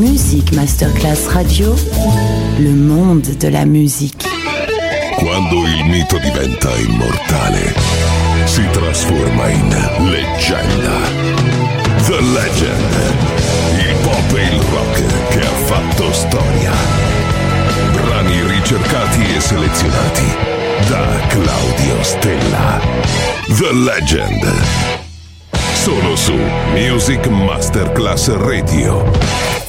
Music Masterclass Radio, le monde de la musique. Quando il mito diventa immortale, si trasforma in leggenda. The Legend, il pop e il rock che ha fatto storia. Brani ricercati e selezionati da Claudio Stella. The Legend. Solo su Music Masterclass Radio.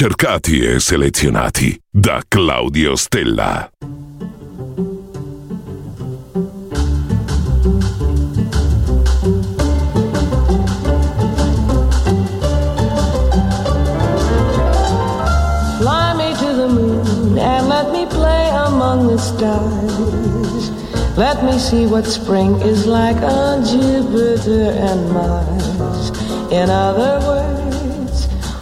Ricercati e selezionati da Claudio Stella. Fly me to the moon and let me play among the stars. Let me see what spring is like on Jupiter and Mars. In other words,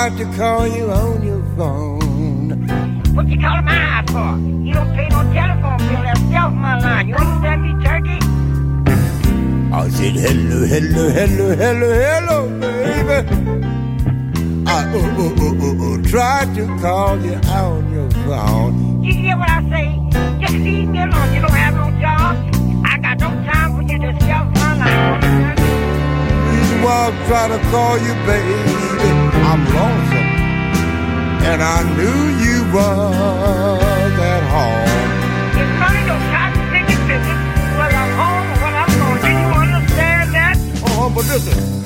Tried to call you on your phone. What you calling my eye for? You don't pay no telephone bill. That's off my line. You understand me, turkey? I said hello, hello, hello, hello, hello, baby. I oh, oh, oh, oh, oh, oh, tried to call you on your phone. You hear what I say? Just leave me alone. You don't have no job. I got no time for you to sell my line. Meanwhile, try to call you, baby. I'm lonesome, and I knew you was at home. It's none of your cotton business whether I'm home or when I'm. Do you understand that? Oh, but listen.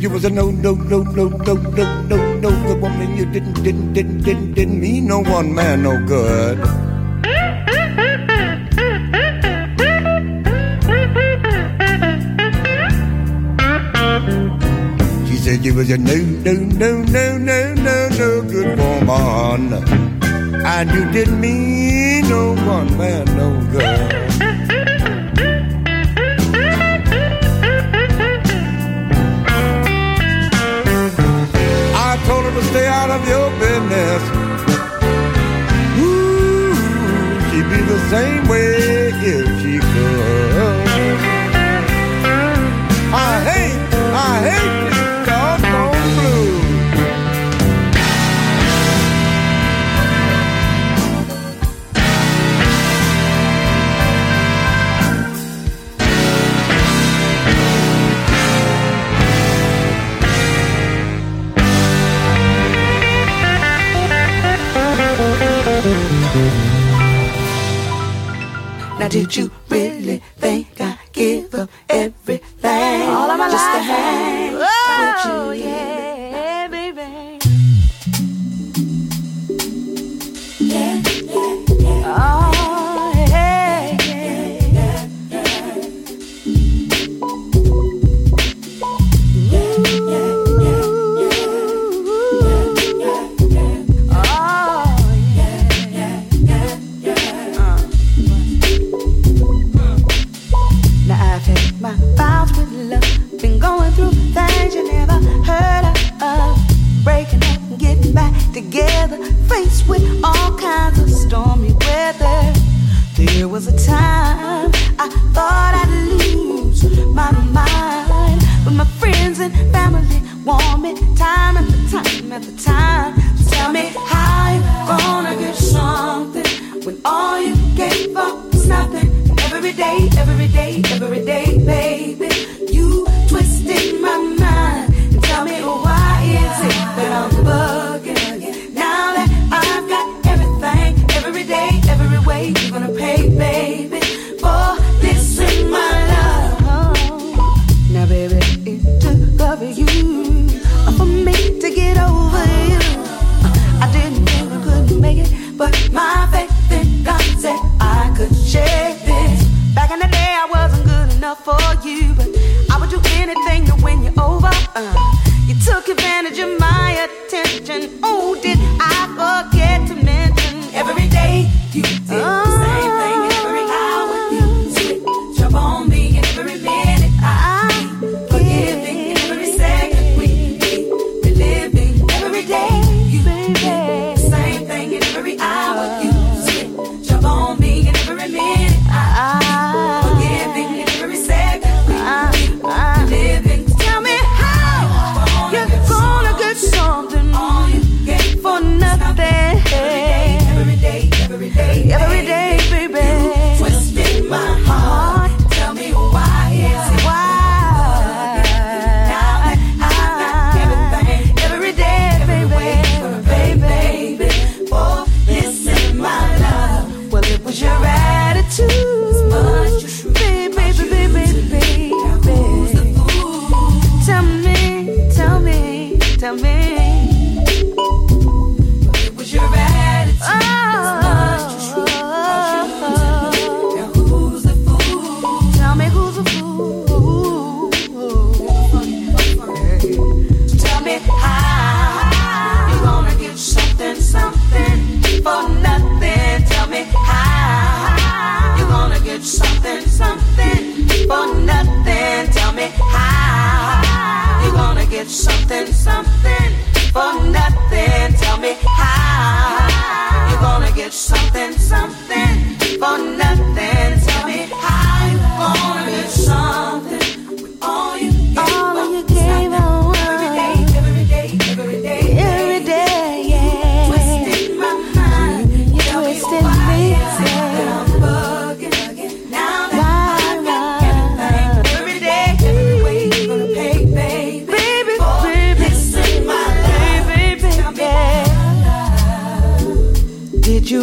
You was a no, no, no, no, no, no, no, no good woman. You didn't, didn't, didn't, didn't, didn't mean no one man no good. She said you was a no, no, no, no, no, no, no good woman. And you didn't mean no one man no good. Out of your business. Ooh, she'd be the same way did you really you.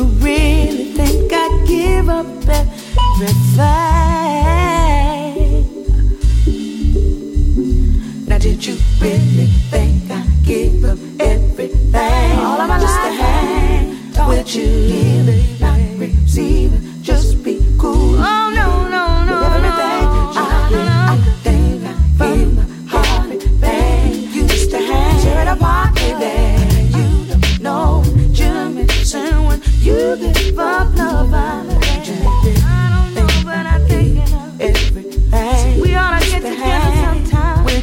really think I'd give up everything? Now, did you really think I'd give up everything? All of my Just life, to hang with you, give it, not receiving.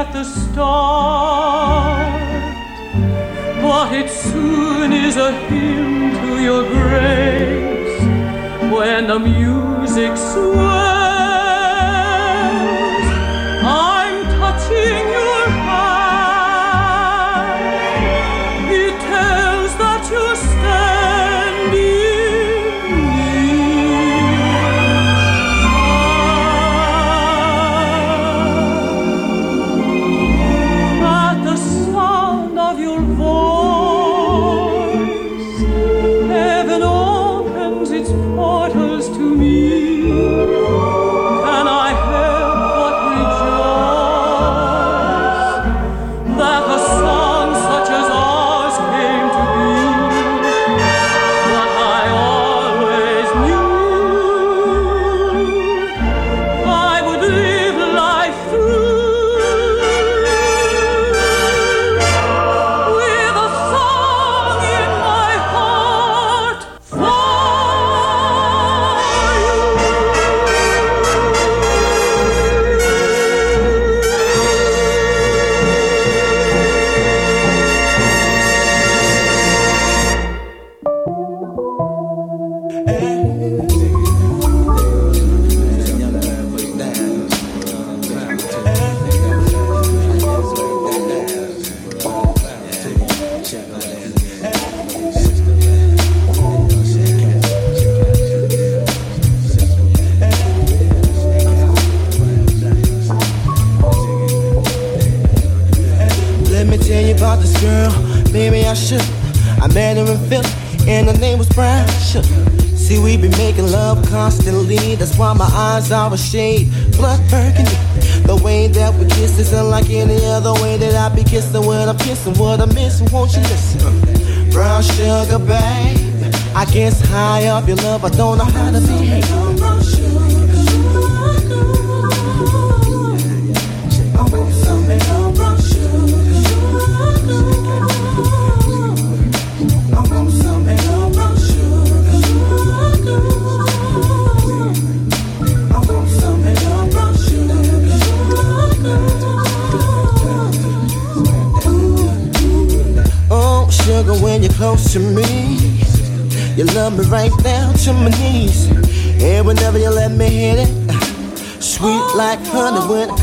at the start, but it soon is a hymn to your grace when the music swells. Eyes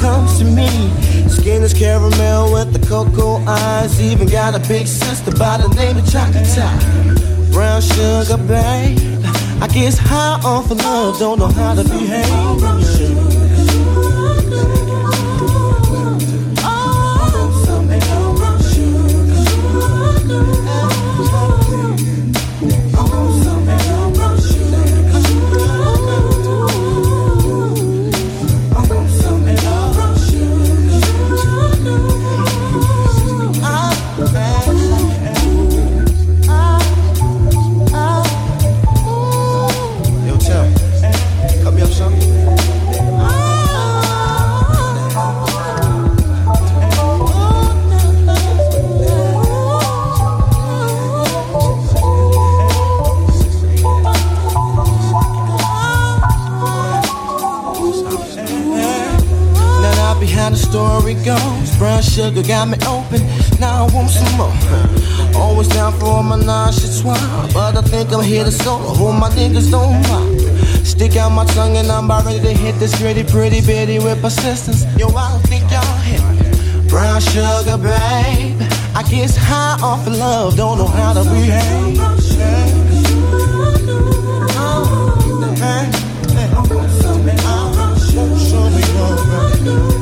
comes to me. Skin is caramel with the cocoa eyes. Even got a big sister by the name of Chocolate Brown sugar, babe. I guess high off of love, don't know how to behave. sugar got me open. Now I want some more. Always down for my nonchalant, but I think I'm here to solo. Hold my niggas don't mind. Stick out my tongue and I'm about ready to hit this pretty, pretty bitty with persistence. Yo, I don't think y'all hit. Brown sugar, babe. I guess high off of love, don't know how to behave. Show me your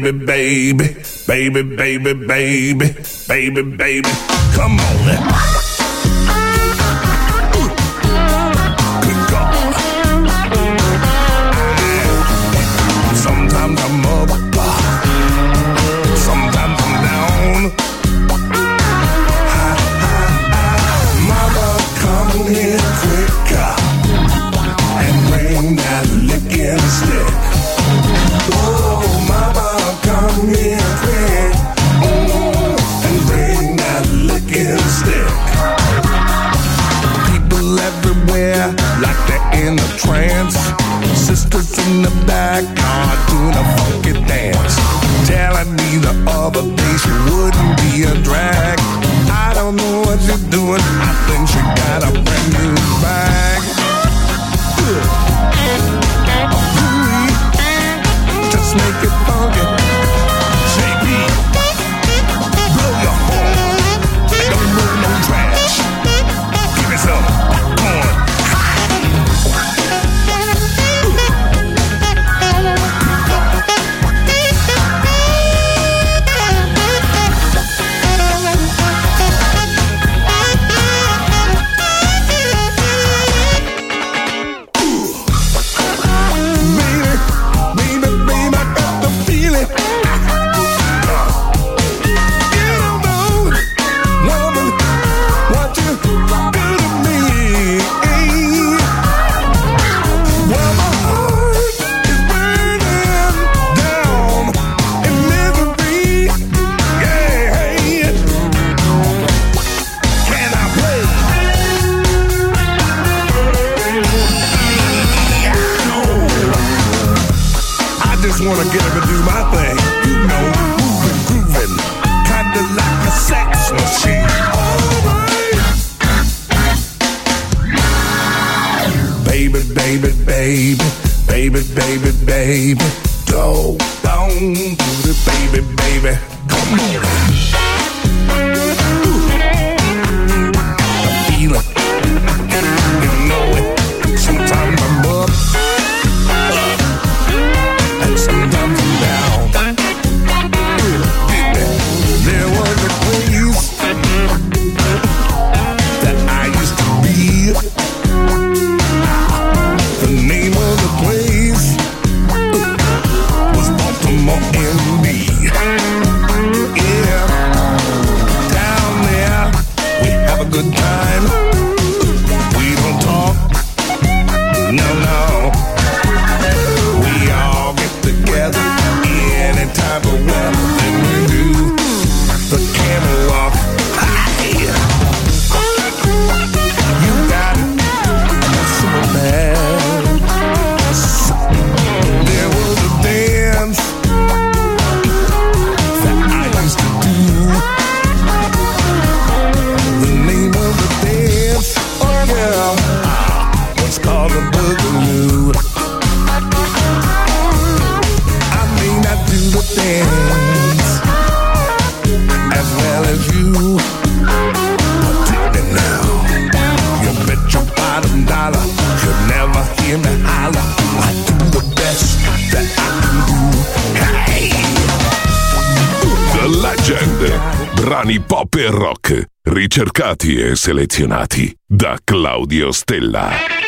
baby, baby, baby, baby, baby, baby, baby. Come on now. baby. Come on. E rock, ricercati e selezionati da Claudio Stella.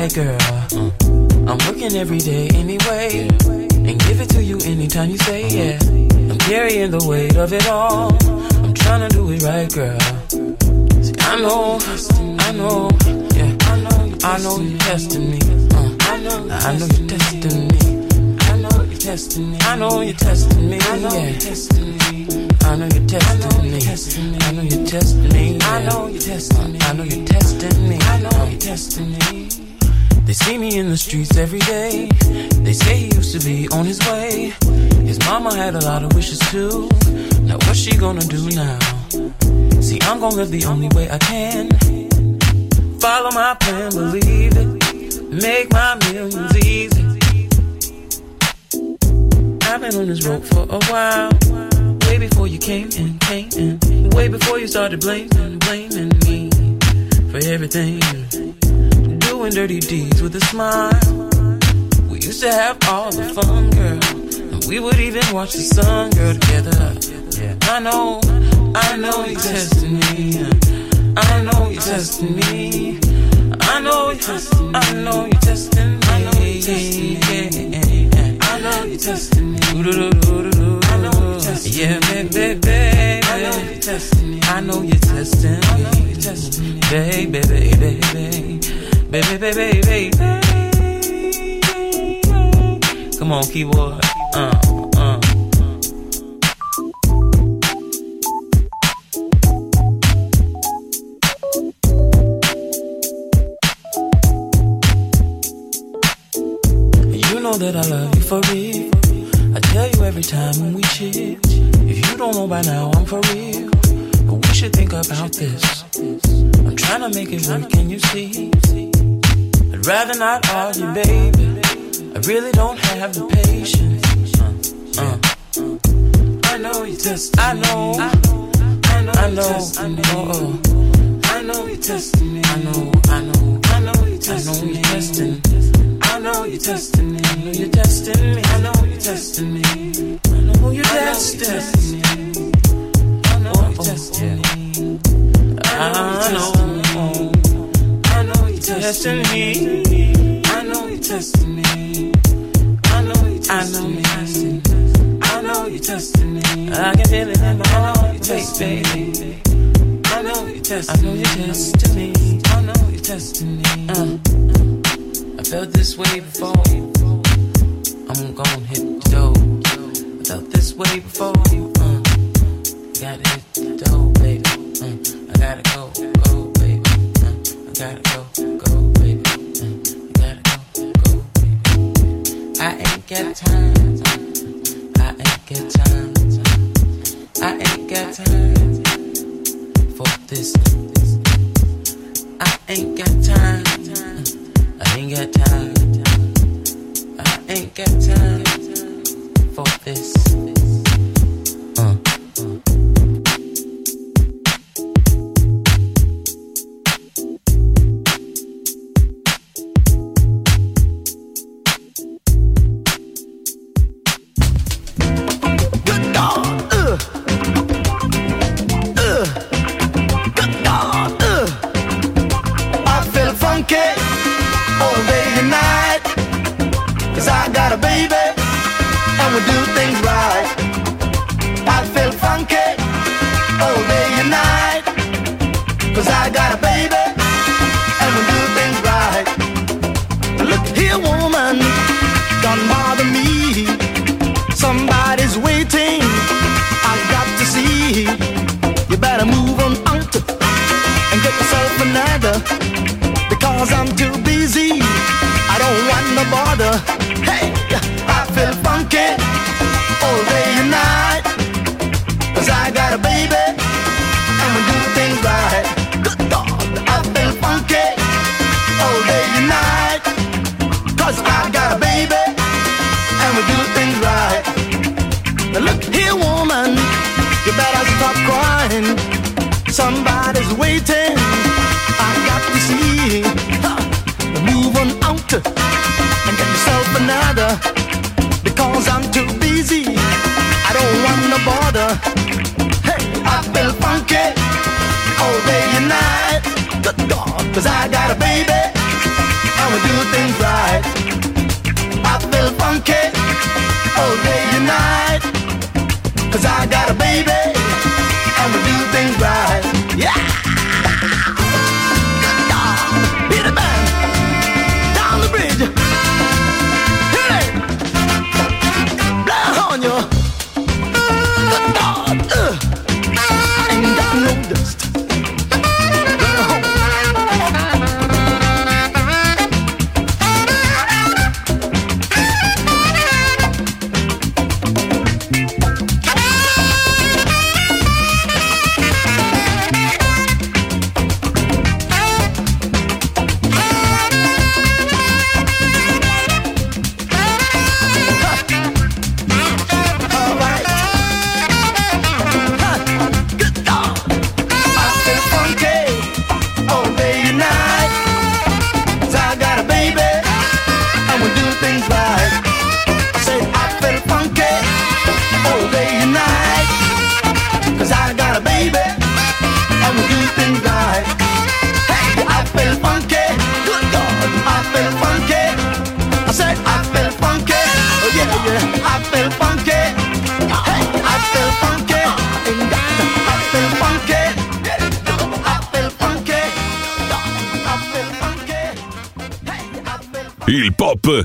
like, girl, I'm working every day anyway. And give it to you anytime you say yeah. I'm carrying the weight of it all. I'm trying to do it right, girl. See, I know, I know, yeah. I know you're testing me. I know you're testing me. I know you're testing me. I know you're testing me. I know you're testing me. I know you're testing me. I know you're testing me. I know you're testing me. I know you're testing me. They see me in the streets every day. They say he used to be on his way. His mama had a lot of wishes too. Now what's she gonna do now? See, I'm gonna live the only way I can. Follow my plan, believe it. Make my millions easy. I've been on this road for a while. Way before you came in, came in. Way before you started blaming, blaming me for everything. Doing dirty deeds with a smile. We used to have all the fun, girl. And we would even watch the sun, girl, together. Yeah. I know, I know you're testing me. I know you're testing me. I know you're testing me. I know you're testing me. I know you're testing me. I know you're testing me. I know you're testing me. Yeah, baby, baby. I know you're testing me. I know you're testing me. I know you're testing me. Baby, baby, baby. Baby, baby, baby. Come on, keyboard. Uh, uh. You know that I love you for real. I tell you every time when we chill. If you don't know by now, I'm for real. But we should think about this. I'm trying to make it work, can you see? I'd rather not argue, baby. I really don't have the patience. Uh, uh. I know you test. I know. I know. I know. I know. I know you're testing me. I know. I know. I know you're testing me. I know you're testing me. I know you're testing me. I know you're testing me. I know you're testing me. I know you're testing me. I know. I know you're testing me. I know you're testing me. I know you're testing me. I know you're testing me. I can feel it in my heart. I know you're testing me. I know you're testing me. I know you're testing me. Uh, I felt this way before. I'm gonna hit the door. I felt this way before. Uh, gotta hit the door, baby. Uh, I gotta go, go, gotta go, go, baby. I gotta go, go, baby. I ain't got time. I ain't got time. I ain't got time for this. I ain't got time. I ain't got time. I ain't got time for this. do things right. I feel funky all day and night. Cause I got a baby.